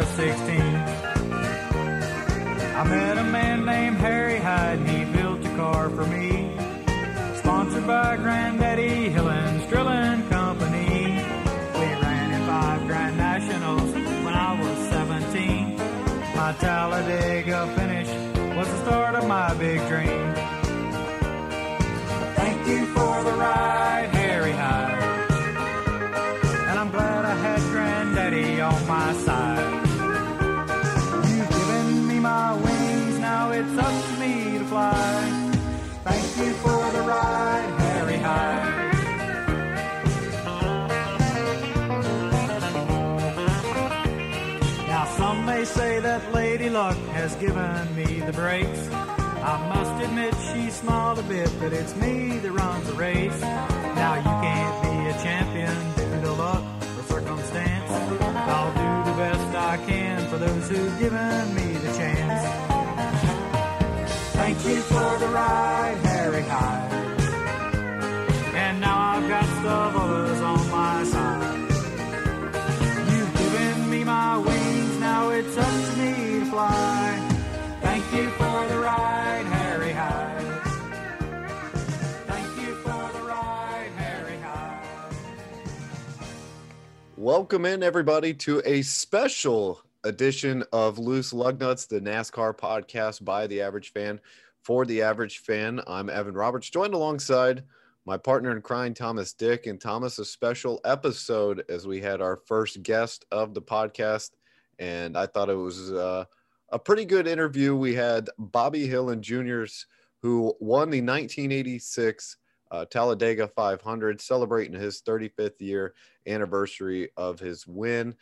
just 16. I met a man named Harry Hyde and he built a car for me. Sponsored by Granddaddy Hillin's Drilling Company. We ran in five Grand Nationals when I was 17. My Talladega finish was the start of my big dream. Has given me the breaks. I must admit she smiled a bit, but it's me that runs the race. Now you can't be a champion due to luck or circumstance. I'll do the best I can for those who've given me the chance. Thank you for the ride, Harry Hyde. And now I've got the others on my side. Welcome in, everybody, to a special edition of Loose Lug Nuts, the NASCAR podcast by the average fan for the average fan. I'm Evan Roberts, joined alongside my partner in crime, Thomas Dick. And Thomas, a special episode as we had our first guest of the podcast. And I thought it was uh, a pretty good interview. We had Bobby Hillin Jr.'s, who won the 1986 uh, Talladega 500, celebrating his 35th year anniversary of his win.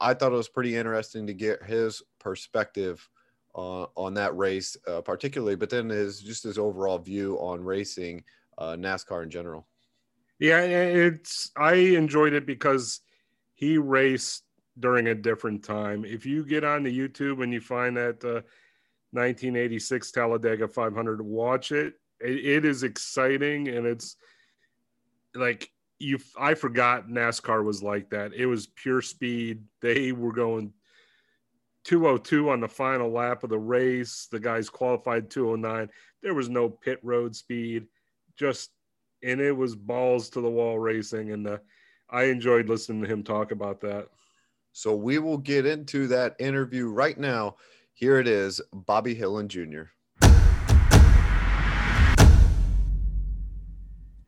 I thought it was pretty interesting to get his perspective uh, on that race, uh, particularly, but then his just his overall view on racing, uh, NASCAR in general. Yeah, it's I enjoyed it because he raced during a different time. If you get on the YouTube and you find that uh, 1986 Talladega 500, watch it. It. It is exciting and it's like you. I forgot NASCAR was like that. It was pure speed. They were going 202 on the final lap of the race. The guys qualified 209. There was no pit road speed. Just and it was balls to the wall racing and uh, I enjoyed listening to him talk about that. So we will get into that interview right now. Here it is, Bobby Hillin Jr.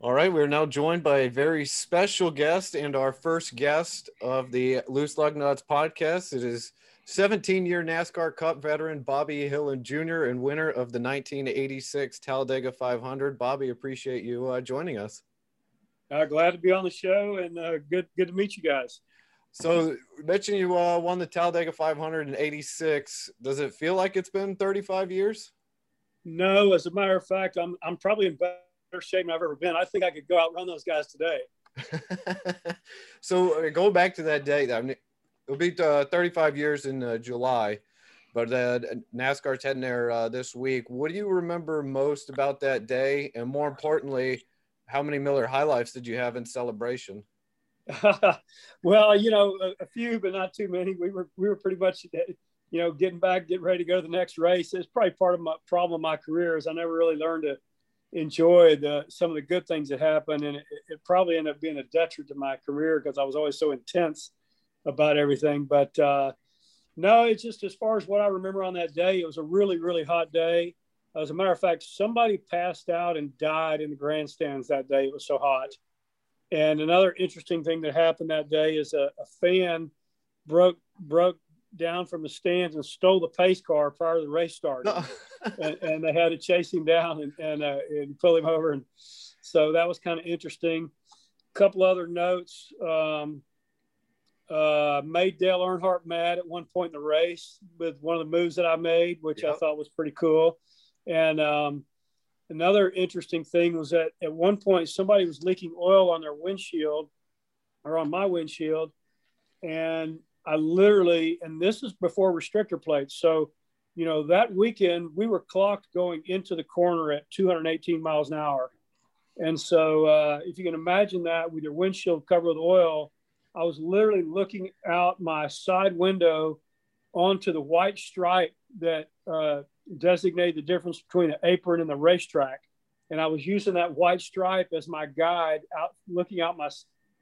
All right, we're now joined by a very special guest and our first guest of the Loose Lug Nuts podcast. It is 17 year NASCAR Cup veteran Bobby Hillin Jr. and winner of the 1986 Talladega 500. Bobby, appreciate you uh, joining us. Uh, glad to be on the show and uh, good good to meet you guys. So, mention you uh, won the Talladega 500 in 86. Does it feel like it's been 35 years? No, as a matter of fact, I'm I'm probably in shape I've ever been. I think I could go out run those guys today. so, uh, going back to that date, I mean, it'll be uh, 35 years in uh, July, but uh, NASCAR's heading there uh, this week. What do you remember most about that day? And more importantly, how many Miller High Lifes did you have in celebration? well, you know, a, a, few, but not too many. We were we were pretty much, you know, getting back, getting ready to go to the next race. It's probably part of my problem of my career is I never really learned to enjoy the some of the good things that happened and it, it probably ended up being a detriment to my career because I was always so intense about everything. But uh, no, it's just as far as what I remember on that day, it was a really really hot day. As a matter of fact, somebody passed out and died in the grandstands that day. It was so hot. And another interesting thing that happened that day is a, a fan broke broke down from the stands and stole the pace car prior to the race starting. and, and, they had to chase him down and and, uh, and pull him over. And so that was kind of interesting. A couple other notes. Um, uh, made Dale Earnhardt mad at one point in the race with one of the moves that I made, which yep. I thought was pretty cool. And um, another interesting thing was that at one point somebody was leaking oil on their windshield or on my windshield and I literally, and this is before restrictor plates. So, you know, that weekend we were clocked going into the corner at 218 miles an hour. And so, uh, if you can imagine that with your windshield covered with oil, I was literally looking out my side window onto the white stripe that uh, designated the difference between the apron and the racetrack. And I was using that white stripe as my guide out looking out my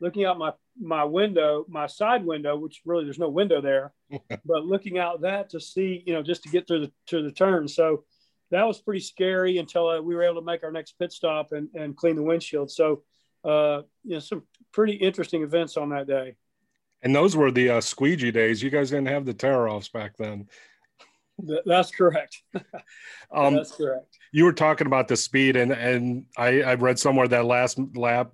looking out my my window, my side window, which really there's no window there, but looking out that to see, you know, just to get through the to the turn. So that was pretty scary until uh, we were able to make our next pit stop and, and clean the windshield. So, uh, you know, some pretty interesting events on that day. And those were the uh, squeegee days. You guys didn't have the tear offs back then. That's correct. um, That's correct. You were talking about the speed, and and I I read somewhere that last lap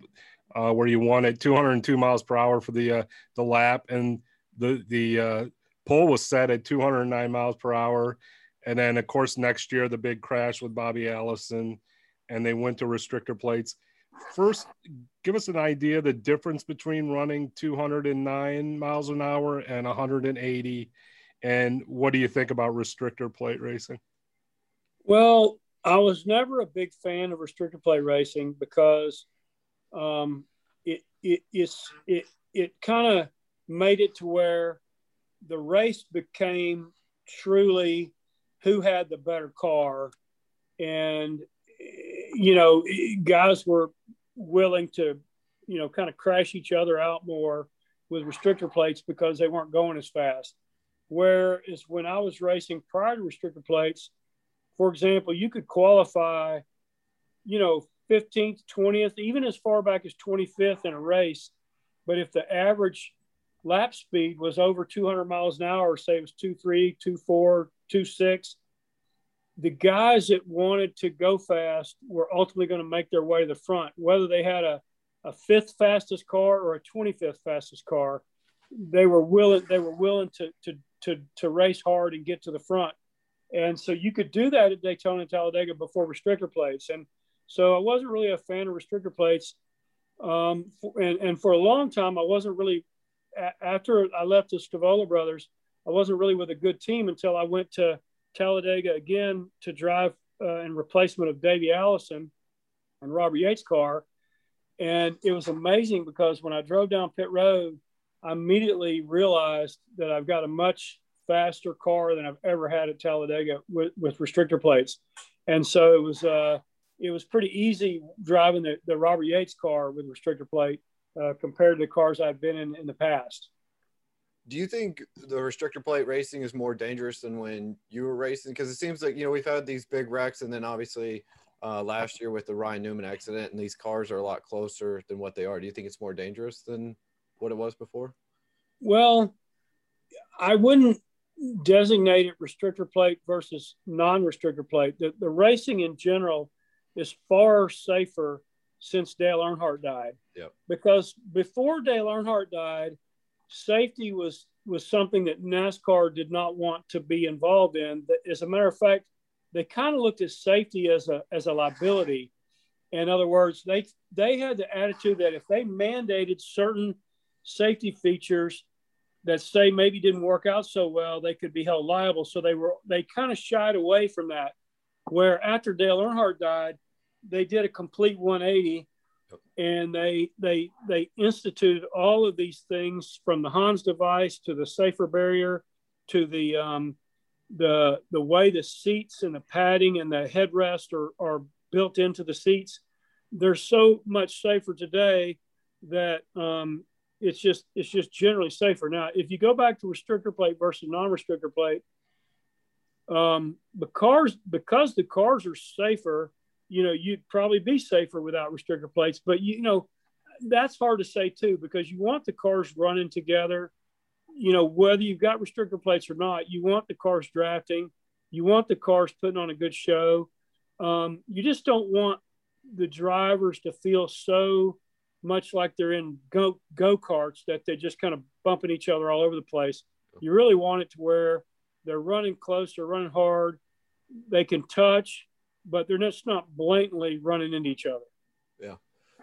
uh, where you won at 202 miles per hour for the uh, the lap, and the the uh, pole was set at 209 miles per hour, and then of course next year the big crash with Bobby Allison, and they went to restrictor plates. First, give us an idea the difference between running 209 miles an hour and 180, and what do you think about restrictor plate racing? Well, I was never a big fan of restrictor plate racing because um, it, it, it's, it, it kind of made it to where the race became truly who had the better car. And, you know, guys were willing to, you know, kind of crash each other out more with restrictor plates because they weren't going as fast. Whereas when I was racing prior to restrictor plates, for example, you could qualify, you know, 15th, 20th, even as far back as 25th in a race. But if the average lap speed was over 200 miles an hour, say it was 2.3, 2.4, 2.6, the guys that wanted to go fast were ultimately going to make their way to the front, whether they had a, a fifth fastest car or a 25th fastest car. They were willing. They were willing to to to to race hard and get to the front, and so you could do that at Daytona and Talladega before restrictor plates. And so I wasn't really a fan of restrictor plates. Um, and, and for a long time, I wasn't really, after I left the Stavola brothers, I wasn't really with a good team until I went to Talladega again to drive uh, in replacement of Davey Allison and Robert Yates' car. And it was amazing because when I drove down pit road, I immediately realized that I've got a much faster car than I've ever had at Talladega with, with restrictor plates. And so it was, uh, it was pretty easy driving the, the Robert Yates car with restrictor plate uh, compared to the cars I've been in in the past. Do you think the restrictor plate racing is more dangerous than when you were racing? Because it seems like you know we've had these big wrecks, and then obviously uh, last year with the Ryan Newman accident, and these cars are a lot closer than what they are. Do you think it's more dangerous than what it was before? Well, I wouldn't designate it restrictor plate versus non-restrictor plate. The, the racing in general is far safer since Dale Earnhardt died. Yep. Because before Dale Earnhardt died, safety was was something that NASCAR did not want to be involved in. As a matter of fact, they kind of looked at safety as a as a liability. In other words, they they had the attitude that if they mandated certain safety features that say maybe didn't work out so well, they could be held liable. So they were they kind of shied away from that. Where after Dale Earnhardt died, they did a complete 180 and they they they instituted all of these things from the Hans device to the safer barrier to the um, the the way the seats and the padding and the headrest are, are built into the seats. They're so much safer today that um, it's just it's just generally safer. Now, if you go back to restrictor plate versus non-restrictor plate, um, the cars because the cars are safer you know, you'd probably be safer without restrictor plates. But you know, that's hard to say too because you want the cars running together. You know, whether you've got restrictor plates or not, you want the cars drafting. You want the cars putting on a good show. Um, you just don't want the drivers to feel so much like they're in go go karts that they're just kind of bumping each other all over the place. You really want it to where they're running close, they're running hard, they can touch, but they're just not blatantly running into each other. Yeah.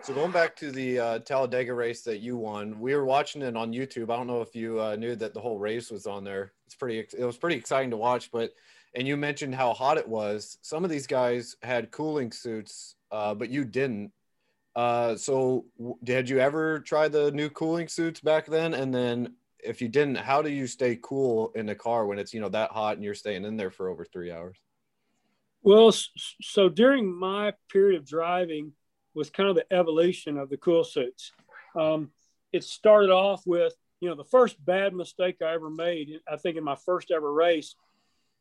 So going back to the uh, Talladega race that you won, we were watching it on YouTube. I don't know if you uh, knew that the whole race was on there. It's pretty. It was pretty exciting to watch. But and you mentioned how hot it was. Some of these guys had cooling suits, uh, but you didn't. Uh, so did you ever try the new cooling suits back then? And then if you didn't, how do you stay cool in the car when it's you know that hot and you're staying in there for over three hours? Well, so during my period of driving was kind of the evolution of the cool suits. Um, it started off with, you know, the first bad mistake I ever made, I think in my first ever race,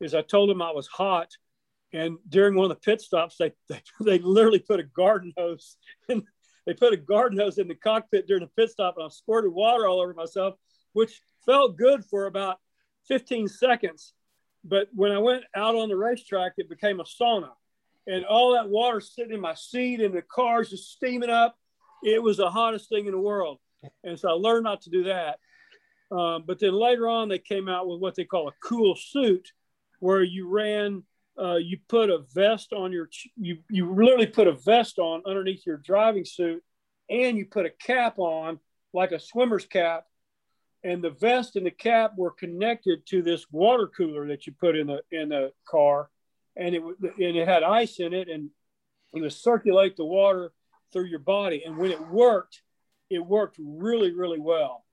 is I told them I was hot. And during one of the pit stops, they, they, they literally put a garden hose and they put a garden hose in the cockpit during the pit stop and I squirted water all over myself, which felt good for about 15 seconds. But when I went out on the racetrack, it became a sauna and all that water sitting in my seat and the cars just steaming up. It was the hottest thing in the world. And so I learned not to do that. Um, but then later on, they came out with what they call a cool suit, where you ran, uh, you put a vest on your, you, you literally put a vest on underneath your driving suit, and you put a cap on, like a swimmer's cap. And the vest and the cap were connected to this water cooler that you put in the in the car and it and it had ice in it, and it would circulate the water through your body. And when it worked, it worked really, really well.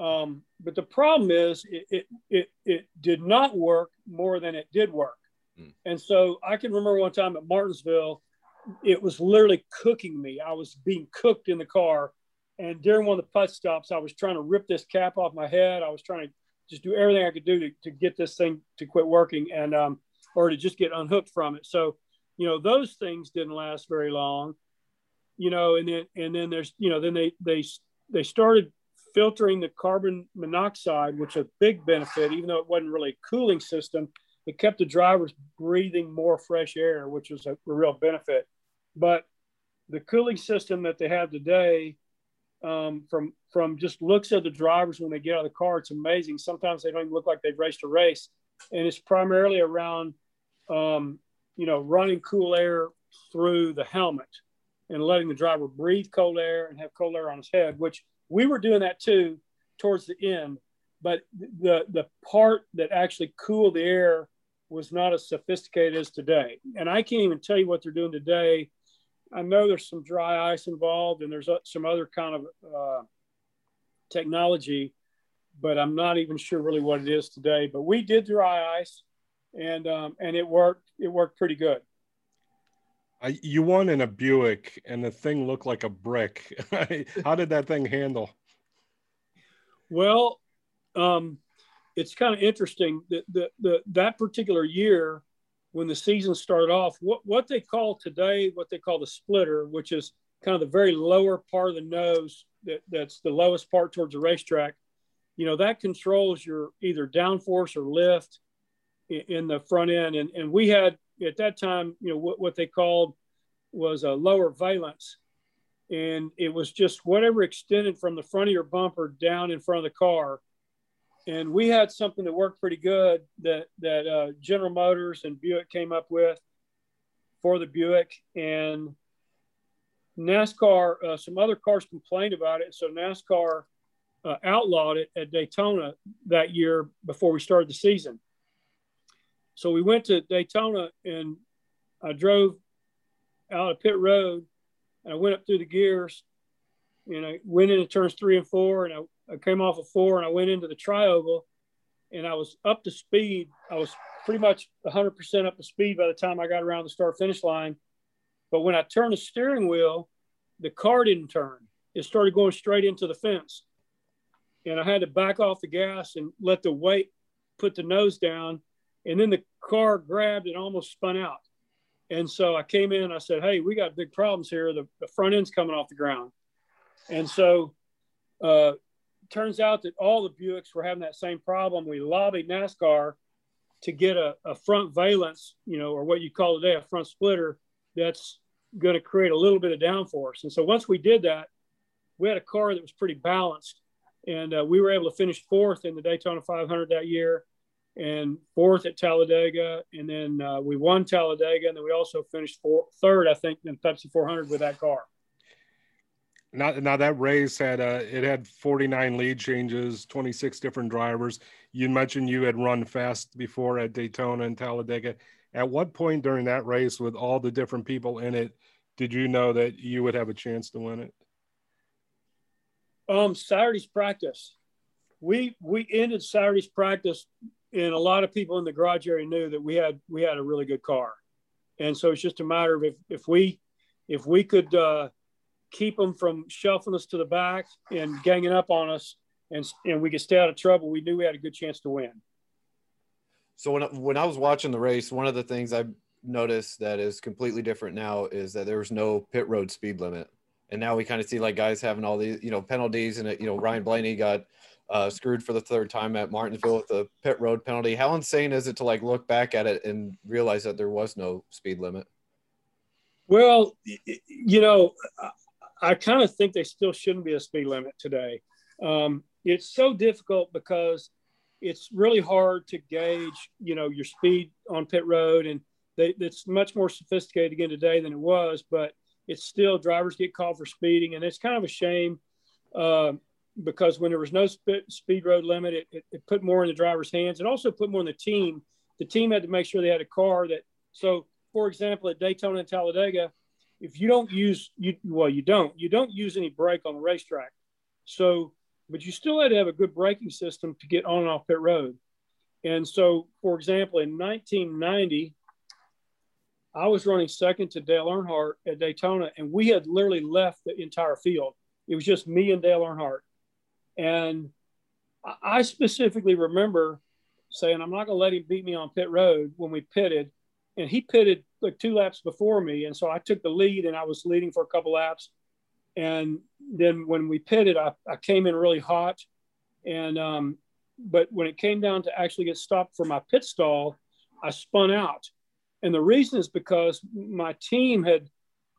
Um, but the problem is, it, it, it, it, did not work more than it did work. Mm. And so I can remember one time at Martinsville, it was literally cooking me. I was being cooked in the car. And during one of the putt stops, I was trying to rip this cap off my head. I was trying to just do everything I could do to, to get this thing to quit working. And um, or to just get unhooked from it. So, you know, those things didn't last very long, you know, and then, and then there's, you know, then they, they, they started filtering the carbon monoxide, which a big benefit, even though it wasn't really a cooling system, it kept the drivers breathing more fresh air, which was a, a real benefit. But the cooling system that they have today, um, from from just looks of the drivers when they get out of the car, it's amazing. Sometimes they don't even look like they've raced a race, and it's primarily around um, you know, running cool air through the helmet and letting the driver breathe cold air and have cold air on his head, which we were doing that too towards the end. But the the part that actually cooled the air was not as sophisticated as today. And I can't even tell you what they're doing today. I know there's some dry ice involved and there's some other kind of uh, technology, but I'm not even sure really what it is today. But we did dry ice and um, and it worked. It worked pretty good. I, you won in a Buick, and the thing looked like a brick. How did that thing handle? Well, um, it's kind of interesting that the, the that particular year, when the season started off, what what they call today, what they call the splitter, which is kind of the very lower part of the nose that, that's the lowest part towards the racetrack. You know that controls your either downforce or lift in the front end. And, and we had at that time, you know, what, what they called was a lower valence. And it was just whatever extended from the front of your bumper down in front of the car. And we had something that worked pretty good that, that uh, General Motors and Buick came up with for the Buick. And NASCAR, uh, some other cars complained about it. So NASCAR uh, outlawed it at Daytona that year before we started the season so we went to Daytona and I drove out of pit road and I went up through the gears and I went into turns three and four and I, I came off of four and I went into the trioval and I was up to speed. I was pretty much 100% up to speed by the time I got around the start finish line. But when I turned the steering wheel, the car didn't turn. It started going straight into the fence. And I had to back off the gas and let the weight put the nose down and then the car grabbed and almost spun out. And so I came in, I said, Hey, we got big problems here. The, the front end's coming off the ground. And so uh, turns out that all the Buicks were having that same problem. We lobbied NASCAR to get a, a front valence, you know, or what you call today a front splitter that's going to create a little bit of downforce. And so once we did that, we had a car that was pretty balanced. And uh, we were able to finish fourth in the Daytona 500 that year and fourth at Talladega, and then uh, we won Talladega, and then we also finished four, third, I think, in Pepsi 400 with that car. Now, now that race had uh, it had 49 lead changes, 26 different drivers. You mentioned you had run fast before at Daytona and Talladega. At what point during that race, with all the different people in it, did you know that you would have a chance to win it? Um, Saturday's practice. We we ended Saturday's practice, and a lot of people in the garage area knew that we had we had a really good car, and so it's just a matter of if if we if we could uh, keep them from shuffling us to the back and ganging up on us, and and we could stay out of trouble. We knew we had a good chance to win. So when when I was watching the race, one of the things I noticed that is completely different now is that there was no pit road speed limit, and now we kind of see like guys having all these you know penalties, and you know Ryan Blaney got uh, screwed for the third time at Martinsville with the pit road penalty. How insane is it to like look back at it and realize that there was no speed limit? Well, you know, I kind of think they still shouldn't be a speed limit today. Um, it's so difficult because it's really hard to gauge, you know, your speed on pit road, and they, it's much more sophisticated again today than it was. But it's still drivers get called for speeding, and it's kind of a shame uh, because when there was no sp- speed road limit, it, it, it, put more in the driver's hands. It also put more in the team. The team had to make sure they had a car that. So, for example, at Daytona and Talladega, if you don't use you well you don't you don't use any brake on the racetrack. So but you still had to have a good braking system to get on and off pit road. And so for example in 1990 i was running second to dale earnhardt at daytona and we had literally left the entire field. It was just me and dale earnhardt. And i specifically remember saying i'm not going to let him beat me on pit road when we pitted and he pitted like two laps before me, and so I took the lead, and I was leading for a couple laps. And then when we pitted, I, I came in really hot, and um, but when it came down to actually get stopped for my pit stall, I spun out, and the reason is because my team had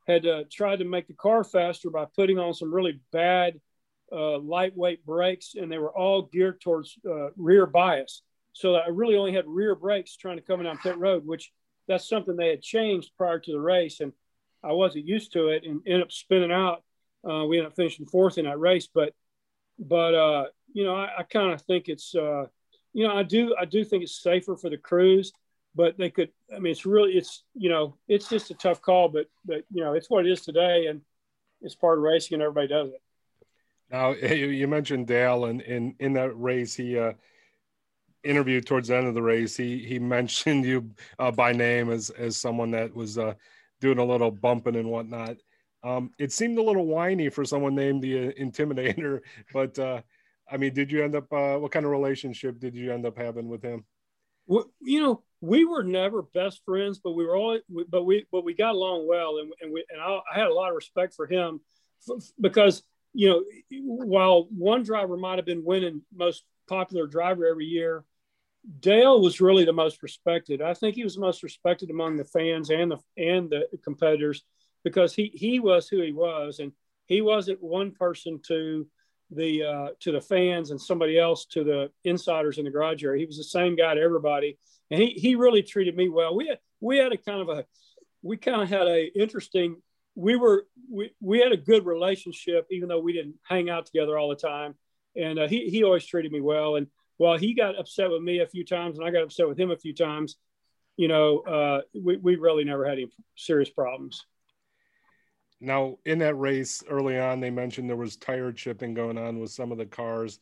had uh, tried to make the car faster by putting on some really bad uh, lightweight brakes, and they were all geared towards uh, rear bias. So I really only had rear brakes trying to come down pit road, which that's something they had changed prior to the race, and I wasn't used to it, and ended up spinning out. Uh, we ended up finishing fourth in that race, but but uh, you know, I, I kind of think it's uh, you know, I do I do think it's safer for the crews, but they could. I mean, it's really it's you know, it's just a tough call, but but you know, it's what it is today, and it's part of racing, and everybody does it. Now you mentioned Dale, and in in that race, he uh, interview towards the end of the race, he he mentioned you uh, by name as as someone that was uh, doing a little bumping and whatnot. Um, it seemed a little whiny for someone named the uh, Intimidator, but uh, I mean, did you end up? Uh, what kind of relationship did you end up having with him? Well, you know, we were never best friends, but we were all, but we, but we got along well, and and we, and I, I had a lot of respect for him because you know, while one driver might have been winning most popular driver every year, Dale was really the most respected. I think he was the most respected among the fans and the and the competitors because he he was who he was, and he wasn't one person to the uh, to the fans and somebody else to the insiders in the garage area. He was the same guy to everybody, and he he really treated me well. We had, we had a kind of a we kind of had a interesting. We were we, we had a good relationship, even though we didn't hang out together all the time. And uh, he he always treated me well, and well, he got upset with me a few times and I got upset with him a few times. You know, uh, we, we really never had any serious problems. Now, in that race early on, they mentioned there was tire chipping going on with some of the cars.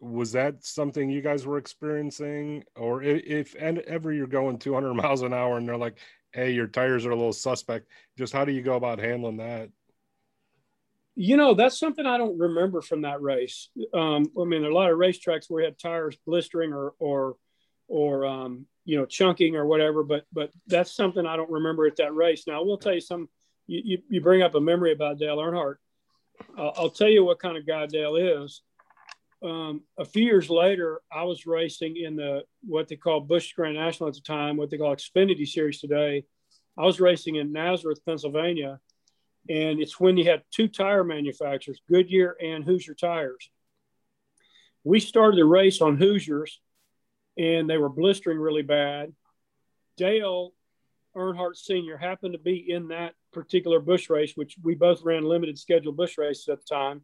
Was that something you guys were experiencing? Or if, if ever you're going 200 miles an hour and they're like, hey, your tires are a little suspect, just how do you go about handling that? You know, that's something I don't remember from that race. Um, I mean, there are a lot of racetracks where we had tires blistering or, or, or, um, you know, chunking or whatever, but, but that's something I don't remember at that race. Now, I will tell you some, you, you, you bring up a memory about Dale Earnhardt. Uh, I'll tell you what kind of guy Dale is. Um, a few years later, I was racing in the what they call Busch Grand National at the time, what they call Xfinity Series today. I was racing in Nazareth, Pennsylvania, and it's when you had two tire manufacturers, Goodyear and Hoosier tires. We started the race on Hoosiers, and they were blistering really bad. Dale Earnhardt Sr. happened to be in that particular Busch race, which we both ran limited schedule Busch races at the time.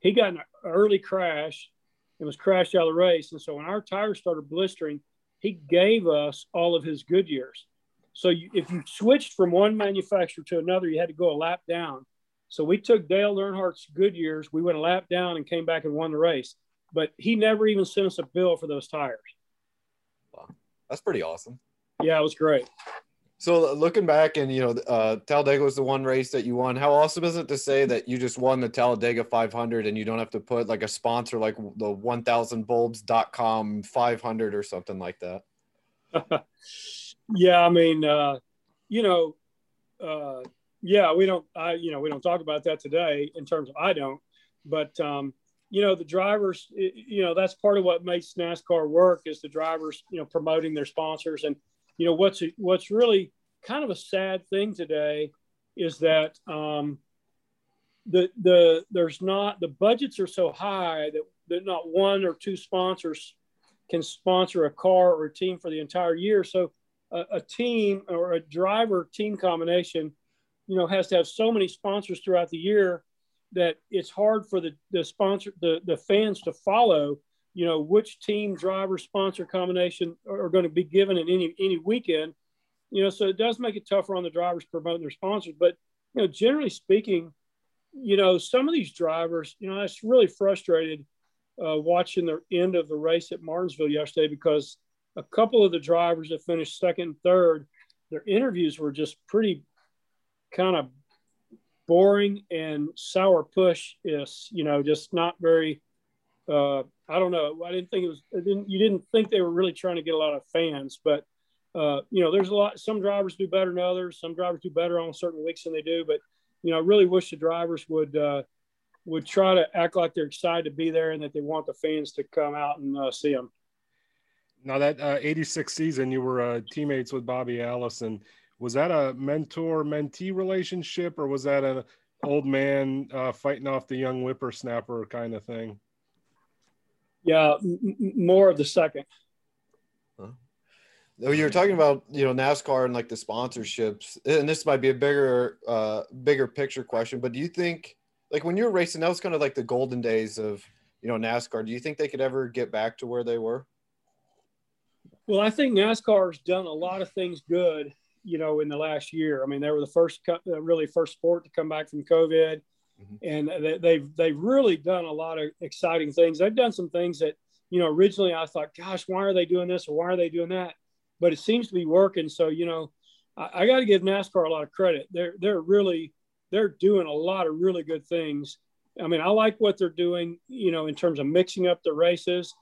He got an early crash and was crashed out of the race. And so when our tires started blistering, he gave us all of his Goodyears. So you, if you switched from one manufacturer to another, you had to go a lap down. So we took Dale Earnhardt's Goodyears, we went a lap down and came back and won the race. But he never even sent us a bill for those tires. Wow. That's pretty awesome. Yeah, it was great. So looking back, and you know, uh, Talladega was the one race that you won. How awesome is it to say that you just won the Talladega 500 and you don't have to put like a sponsor like the 1000bulbs.com 500 or something like that? yeah, I mean, uh, you know, uh, yeah, we don't, I, you know, we don't talk about that today in terms of I don't, but, um, you know, the drivers, you know, that's part of what makes NASCAR work is the drivers, you know, promoting their sponsors. And, you know, what's, what's really kind of a sad thing today is that, um, the, the, there's not, the budgets are so high that, that not one or two sponsors can sponsor a car or a team for the entire year. So a, a team or a driver team combination, you know, has to have so many sponsors throughout the year that it's hard for the, the sponsor, the, the fans to follow, you know, which team driver sponsor combination are, are going to be given in any, any weekend, you know, so it does make it tougher on the drivers promoting their sponsors. But, you know, generally speaking, you know, some of these drivers, you know, that's really frustrated uh, watching the end of the race at Martinsville yesterday because a couple of the drivers that finished second and third, their interviews were just pretty kind of boring and sour push is, you know, just not very, uh, I don't know. I didn't think it was, didn't, you didn't think they were really trying to get a lot of fans, but, uh, you know, there's a lot, some drivers do better than others. Some drivers do better on certain weeks than they do, but, you know, I really wish the drivers would, uh, would try to act like they're excited to be there and that they want the fans to come out and uh, see them. Now that uh, 86 season, you were uh, teammates with Bobby Allison. Was that a mentor-mentee relationship, or was that an old man uh, fighting off the young whippersnapper kind of thing? Yeah, m- more of the second. Huh. You're talking about you know NASCAR and like the sponsorships, and this might be a bigger uh, bigger picture question, but do you think like when you were racing, that was kind of like the golden days of you know NASCAR. Do you think they could ever get back to where they were? Well, I think NASCAR's done a lot of things good, you know, in the last year. I mean, they were the first, uh, really first sport to come back from COVID, mm-hmm. and they, they've they've really done a lot of exciting things. They've done some things that, you know, originally I thought, gosh, why are they doing this or why are they doing that? But it seems to be working. So, you know, I, I got to give NASCAR a lot of credit. They're they're really they're doing a lot of really good things. I mean, I like what they're doing, you know, in terms of mixing up the races.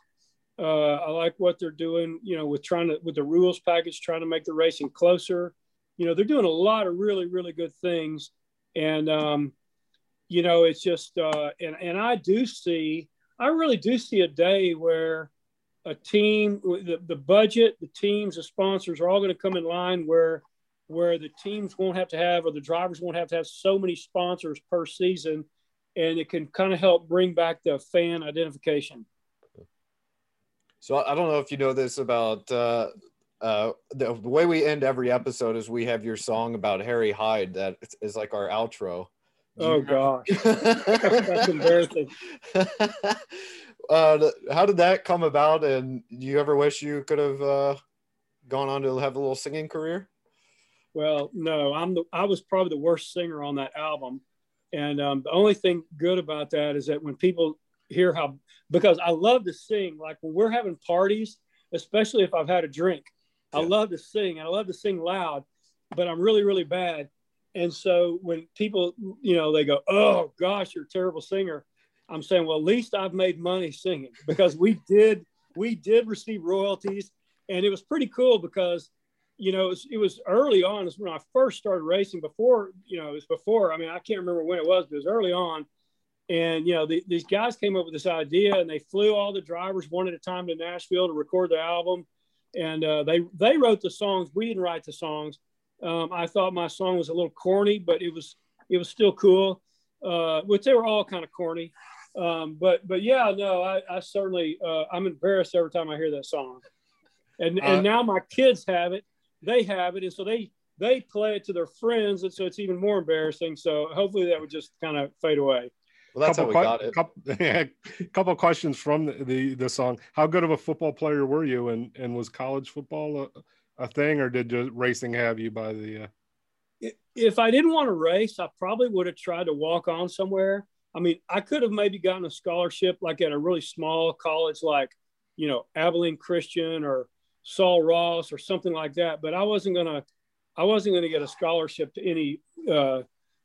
Uh, I like what they're doing, you know, with trying to with the rules package, trying to make the racing closer. You know, they're doing a lot of really, really good things, and um, you know, it's just uh, and and I do see, I really do see a day where a team, the, the budget, the teams, the sponsors are all going to come in line where where the teams won't have to have or the drivers won't have to have so many sponsors per season, and it can kind of help bring back the fan identification. So I don't know if you know this about uh, uh, the, way we end every episode is we have your song about Harry Hyde that is like our outro. oh gosh, that's embarrassing. uh, how did that come about? And do you ever wish you could have uh, gone on to have a little singing career? Well, no, I'm the, I was probably the worst singer on that album. And um, the only thing good about that is that when people hear how because I love to sing. Like when we're having parties, especially if I've had a drink, yeah. I love to sing and I love to sing loud, but I'm really, really bad. And so when people, you know, they go, "Oh gosh, you're a terrible singer," I'm saying, "Well, at least I've made money singing because we did, we did receive royalties, and it was pretty cool because." You know, it was, it was early on. It was when I first started racing. Before, you know, it was before. I mean, I can't remember when it was, but it was early on and you know, the, these guys came up with this idea, and they flew all the drivers one at a time to Nashville to record the album. And uh, they they wrote the songs. We didn't write the songs. Um, I thought my song was a little corny, but it was it was still cool. Uh, which they were all kind of corny. Um, but but yeah, no, I, I certainly uh, I'm embarrassed every time I hear that song. And and uh, now my kids have it. They have it, and so they they play it to their friends, and so it's even more embarrassing. So hopefully that would just kind of fade away. Well, that's how we got it. Couple, yeah, couple questions from the, the, the song. How good of a football player were you, and and was college football a, a thing, or did just racing have you by the? Uh... If I didn't want to race, I probably would have tried to walk on somewhere. I mean, I could have maybe gotten a scholarship like at a really small college, like you know Abilene Christian or Sul Ross or something like that. But I wasn't gonna, I wasn't gonna get a scholarship to any, uh,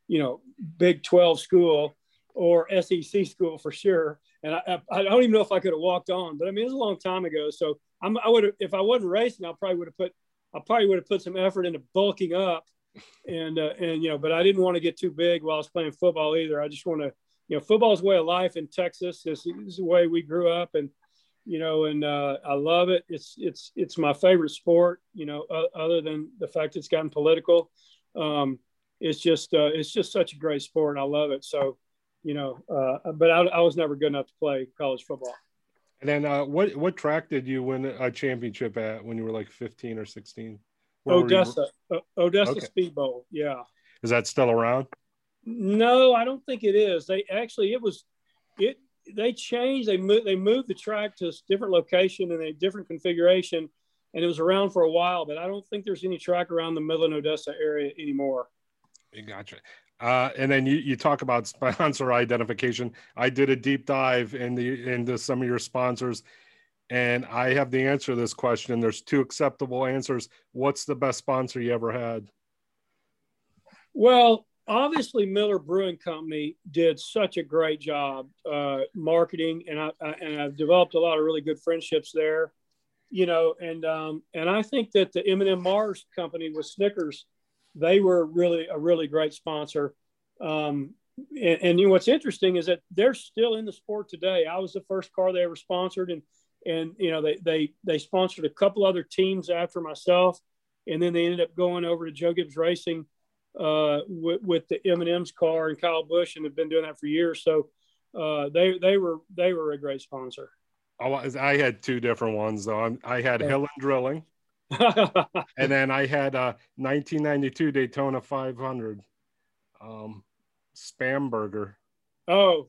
you know, Big Twelve school or SEC school for sure. And I, I don't even know if I could have walked on, but I mean, it was a long time ago. So I'm, I would have, if I wasn't racing, I probably would have put, I probably would have put some effort into bulking up and, uh, and, you know, but I didn't want to get too big while I was playing football either. I just want to, you know, football's way of life in Texas. This, is the way we grew up and, you know, and uh, I love it. It's, it's, it's my favorite sport, you know, uh, other than the fact it's gotten political. Um, it's just, uh, it's just such a great sport. And I love it. So, you know, uh, but I, I, was never good enough to play college football. And then, uh, what what track did you win a championship at when you were like fifteen or sixteen? Where Odessa, uh, Odessa okay. Speed Bowl. Yeah. Is that still around? No, I don't think it is. They actually, it was, it. They changed. They moved. They moved the track to a different location and a different configuration, and it was around for a while. But I don't think there's any track around the Midland Odessa area anymore. Gotcha. Uh, and then you, you talk about sponsor identification. I did a deep dive in the into some of your sponsors, and I have the answer to this question. There's two acceptable answers. What's the best sponsor you ever had? Well, obviously Miller Brewing Company did such a great job uh, marketing, and I, I, and I've developed a lot of really good friendships there. You know, and um, and I think that the M&M Mars company with Snickers they were really a really great sponsor. Um, and, and you know, what's interesting is that they're still in the sport today. I was the first car they ever sponsored, and and you know they they they sponsored a couple other teams after myself, and then they ended up going over to Joe Gibbs Racing uh, with, with the M&M's car and Kyle Busch, and have been doing that for years. So uh, they they were they were a great sponsor. Oh, I had two different ones though. I had and Drilling and then I had a 1992 Daytona 500 um, spam burger. Oh,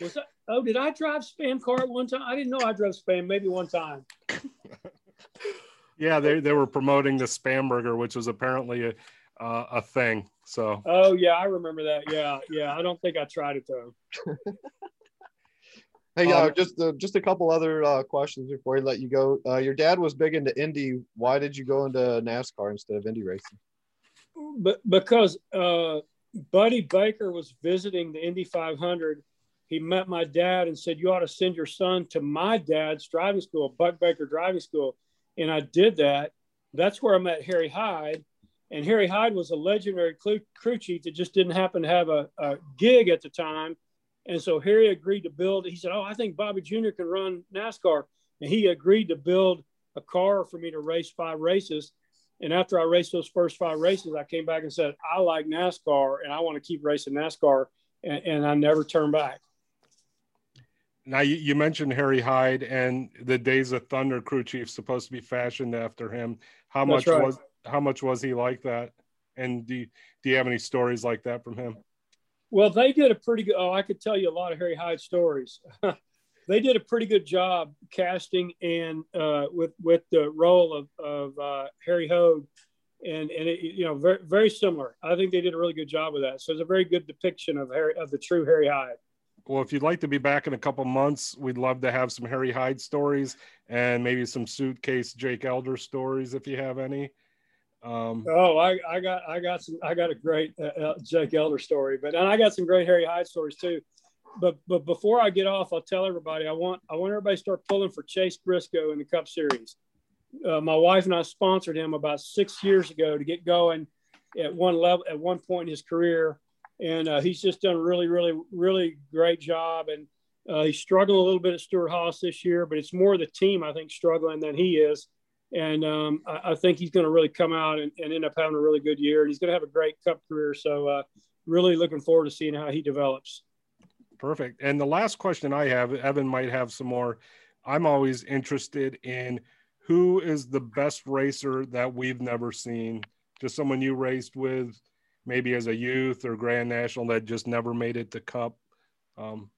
was that? Oh, did I drive spam car at one time? I didn't know I drove spam. Maybe one time. yeah, they they were promoting the spam burger, which was apparently a uh, a thing. So. Oh yeah, I remember that. Yeah, yeah. I don't think I tried it though. Hey, uh, um, just uh, just a couple other uh, questions before we let you go. Uh, your dad was big into Indy. Why did you go into NASCAR instead of Indy racing? But because uh, Buddy Baker was visiting the Indy 500, he met my dad and said, "You ought to send your son to my dad's driving school, Buck Baker Driving School." And I did that. That's where I met Harry Hyde, and Harry Hyde was a legendary crew chief that just didn't happen to have a, a gig at the time and so Harry agreed to build. He said, "Oh, I think Bobby Jr. can run NASCAR," and he agreed to build a car for me to race five races. And after I raced those first five races, I came back and said, "I like NASCAR, and I want to keep racing NASCAR," and, and I never turned back. Now you, you, mentioned Harry Hyde and the Days of Thunder crew chief supposed to be fashioned after him. How That's much right. was how much was he like that? And do you, do you have any stories like that from him? Well, they did a pretty good. Oh, I could tell you a lot of Harry Hyde stories. they did a pretty good job casting and uh, with with the role of of uh, Harry Hogge, and and it, you know very very similar. I think they did a really good job with that. So it's a very good depiction of Harry of the true Harry Hyde. Well, if you'd like to be back in a couple months, we'd love to have some Harry Hyde stories and maybe some suitcase Jake Elder stories if you have any. Um, oh, I, I got I got some I got a great uh, uh, Jake Elder story, but and I got some great Harry Hyde stories too. But but before I get off, I'll tell everybody I want I want everybody to start pulling for Chase Briscoe in the Cup Series. Uh, my wife and I sponsored him about six years ago to get going at one level at one point in his career, and uh, he's just done a really really really great job. And uh, he's struggling a little bit at Stewart-Haas this year, but it's more the team I think struggling than he is and um, I, I, think he's going to really come out and, and, end up having a really good year. And he's going to have a great Cup career. So, uh, really looking forward to seeing how he develops. Perfect. And the last question I have, Evan might have some more. I'm always interested in who is the best racer that we've never seen Just someone you raced with, maybe as a youth or Grand National that just never made it to Cup. Um,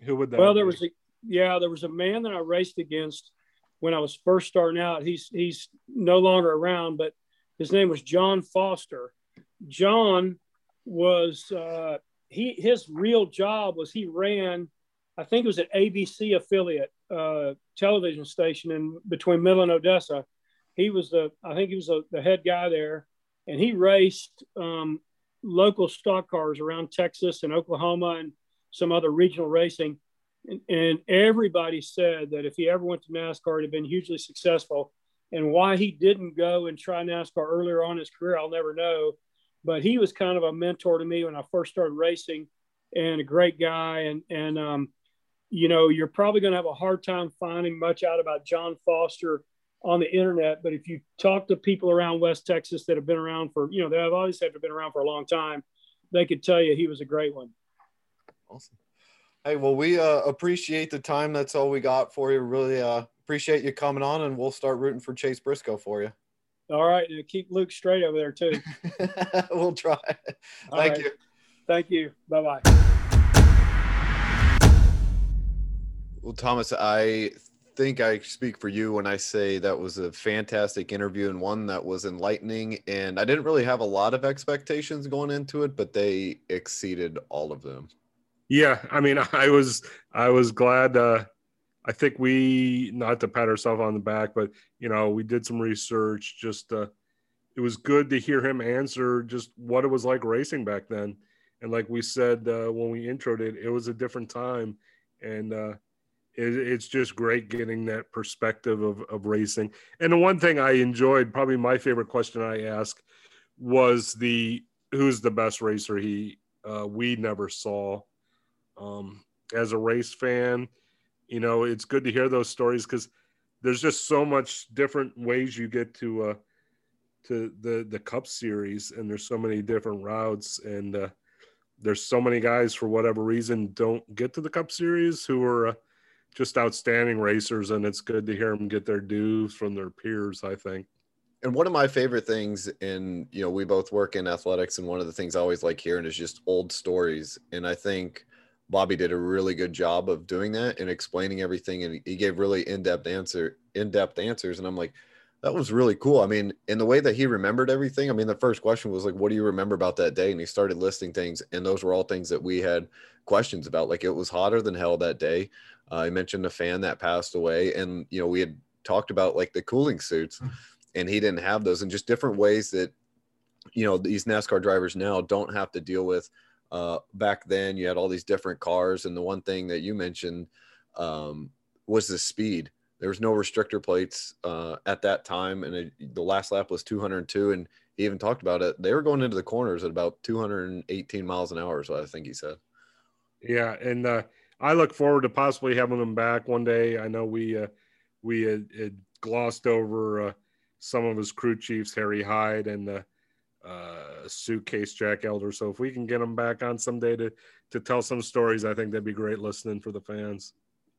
who would that? Well, there be? was a yeah, there was a man that I raced against when I was first starting out. He's he's no longer around, but his name was John Foster. John was uh, he his real job was he ran, I think it was an ABC affiliate uh, television station in between Midland and Odessa. He was the I think he was the, the head guy there, and he raced um, local stock cars around Texas and Oklahoma and some other regional racing. And, and everybody said that if he ever went to NASCAR, he'd been hugely successful. And why he didn't go and try NASCAR earlier on in his career, I'll never know. But he was kind of a mentor to me when I first started racing, and a great guy. And and um, you know, you're probably going to have a hard time finding much out about John Foster on the internet. But if you talk to people around West Texas that have been around for, you know, they have always have to been around for a long time, they could tell you he was a great one. Awesome. Hey, well, we uh, appreciate the time. That's all we got for you. Really uh, appreciate you coming on, and we'll start rooting for Chase Briscoe for you. All right, and keep Luke straight over there too. we'll try. All Thank right. you. Thank you. Bye bye. Well, Thomas, I think I speak for you when I say that was a fantastic interview and one that was enlightening. And I didn't really have a lot of expectations going into it, but they exceeded all of them. Yeah, I mean, I was I was glad. Uh, I think we not to pat ourselves on the back, but you know, we did some research. Just uh, it was good to hear him answer just what it was like racing back then. And like we said uh, when we introed it, it was a different time, and uh, it, it's just great getting that perspective of, of racing. And the one thing I enjoyed, probably my favorite question I asked, was the who's the best racer he uh, we never saw. Um, as a race fan, you know, it's good to hear those stories because there's just so much different ways you get to uh, to the the Cup Series, and there's so many different routes, and uh, there's so many guys for whatever reason don't get to the Cup Series who are uh, just outstanding racers, and it's good to hear them get their dues from their peers. I think. And one of my favorite things in, you know, we both work in athletics, and one of the things I always like hearing is just old stories. And I think Bobby did a really good job of doing that and explaining everything. And he gave really in-depth answer, in-depth answers. And I'm like, that was really cool. I mean, in the way that he remembered everything. I mean, the first question was like, what do you remember about that day? And he started listing things, and those were all things that we had questions about. Like it was hotter than hell that day. Uh, I mentioned a fan that passed away, and you know, we had talked about like the cooling suits, and he didn't have those, and just different ways that you know these NASCAR drivers now don't have to deal with uh, back then you had all these different cars and the one thing that you mentioned um, was the speed. There was no restrictor plates uh, at that time and it, the last lap was 202 and he even talked about it. They were going into the corners at about 218 miles an hour so i think he said. Yeah, and uh, I look forward to possibly having them back one day. I know we uh, we had, had glossed over uh, some of his crew chiefs, Harry Hyde and uh, suitcase Jake Elder. So if we can get them back on someday to to tell some stories, I think that'd be great listening for the fans.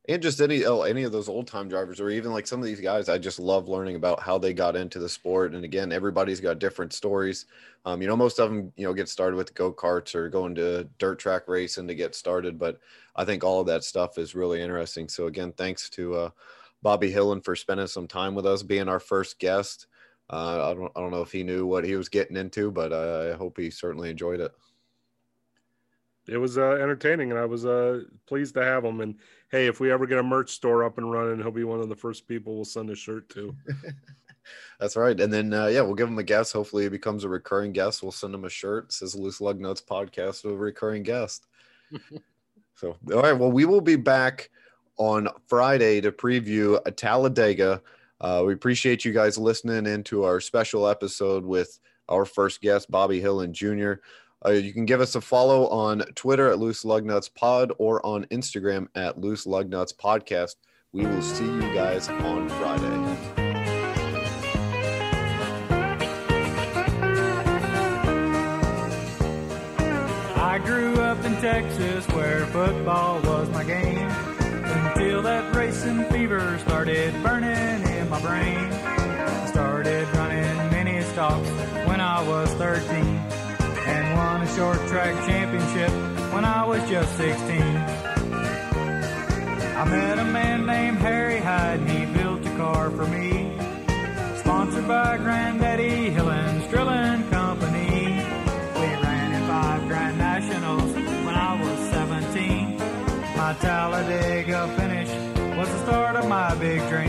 and just any oh, any of those old time drivers or even like some of these guys i just love learning about how they got into the sport. And again everybody's got different stories. Um, you know most of them you know get started with go-karts or going to dirt track racing to get started. But i think all of that stuff is really interesting. So again thanks to uh, bobby Hillin for spending some time with us being our first guest uh, I, don't, I don't know if he knew what he was getting into but uh, i hope he certainly enjoyed it It was uh, entertaining, and I was uh, pleased to have him. And hey, if we ever get a merch store up and running, he'll be one of the first people we'll send a shirt to. That's right. And then, uh, yeah, we'll give him a guest. Hopefully, he becomes a recurring guest. We'll send him a shirt. It says Loose Lug Nuts Podcast with a recurring guest. so, all right. Well, we will be back on Friday to preview a Talladega. Uh, we appreciate you guys listening into our special episode with our first guest, Bobby Hillin Jr. Uh, you can give us a follow on Twitter at Loose Lug Nuts Pod or on Instagram at Loose Lug Nuts Podcast. We will see you guys on Friday. I grew up in Texas where football was my game. Until that racing fever started burning in my brain. I started running mini stocks when I was 13 and won a short track championship when I was just 16. I met a man named Harry Hyde and he built a car for me. Sponsored by Granddaddy Hillin's Drilling Company. We ran in five Grand Nationals when I was 17. My Talladega finish was the start of my big dream.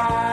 cry.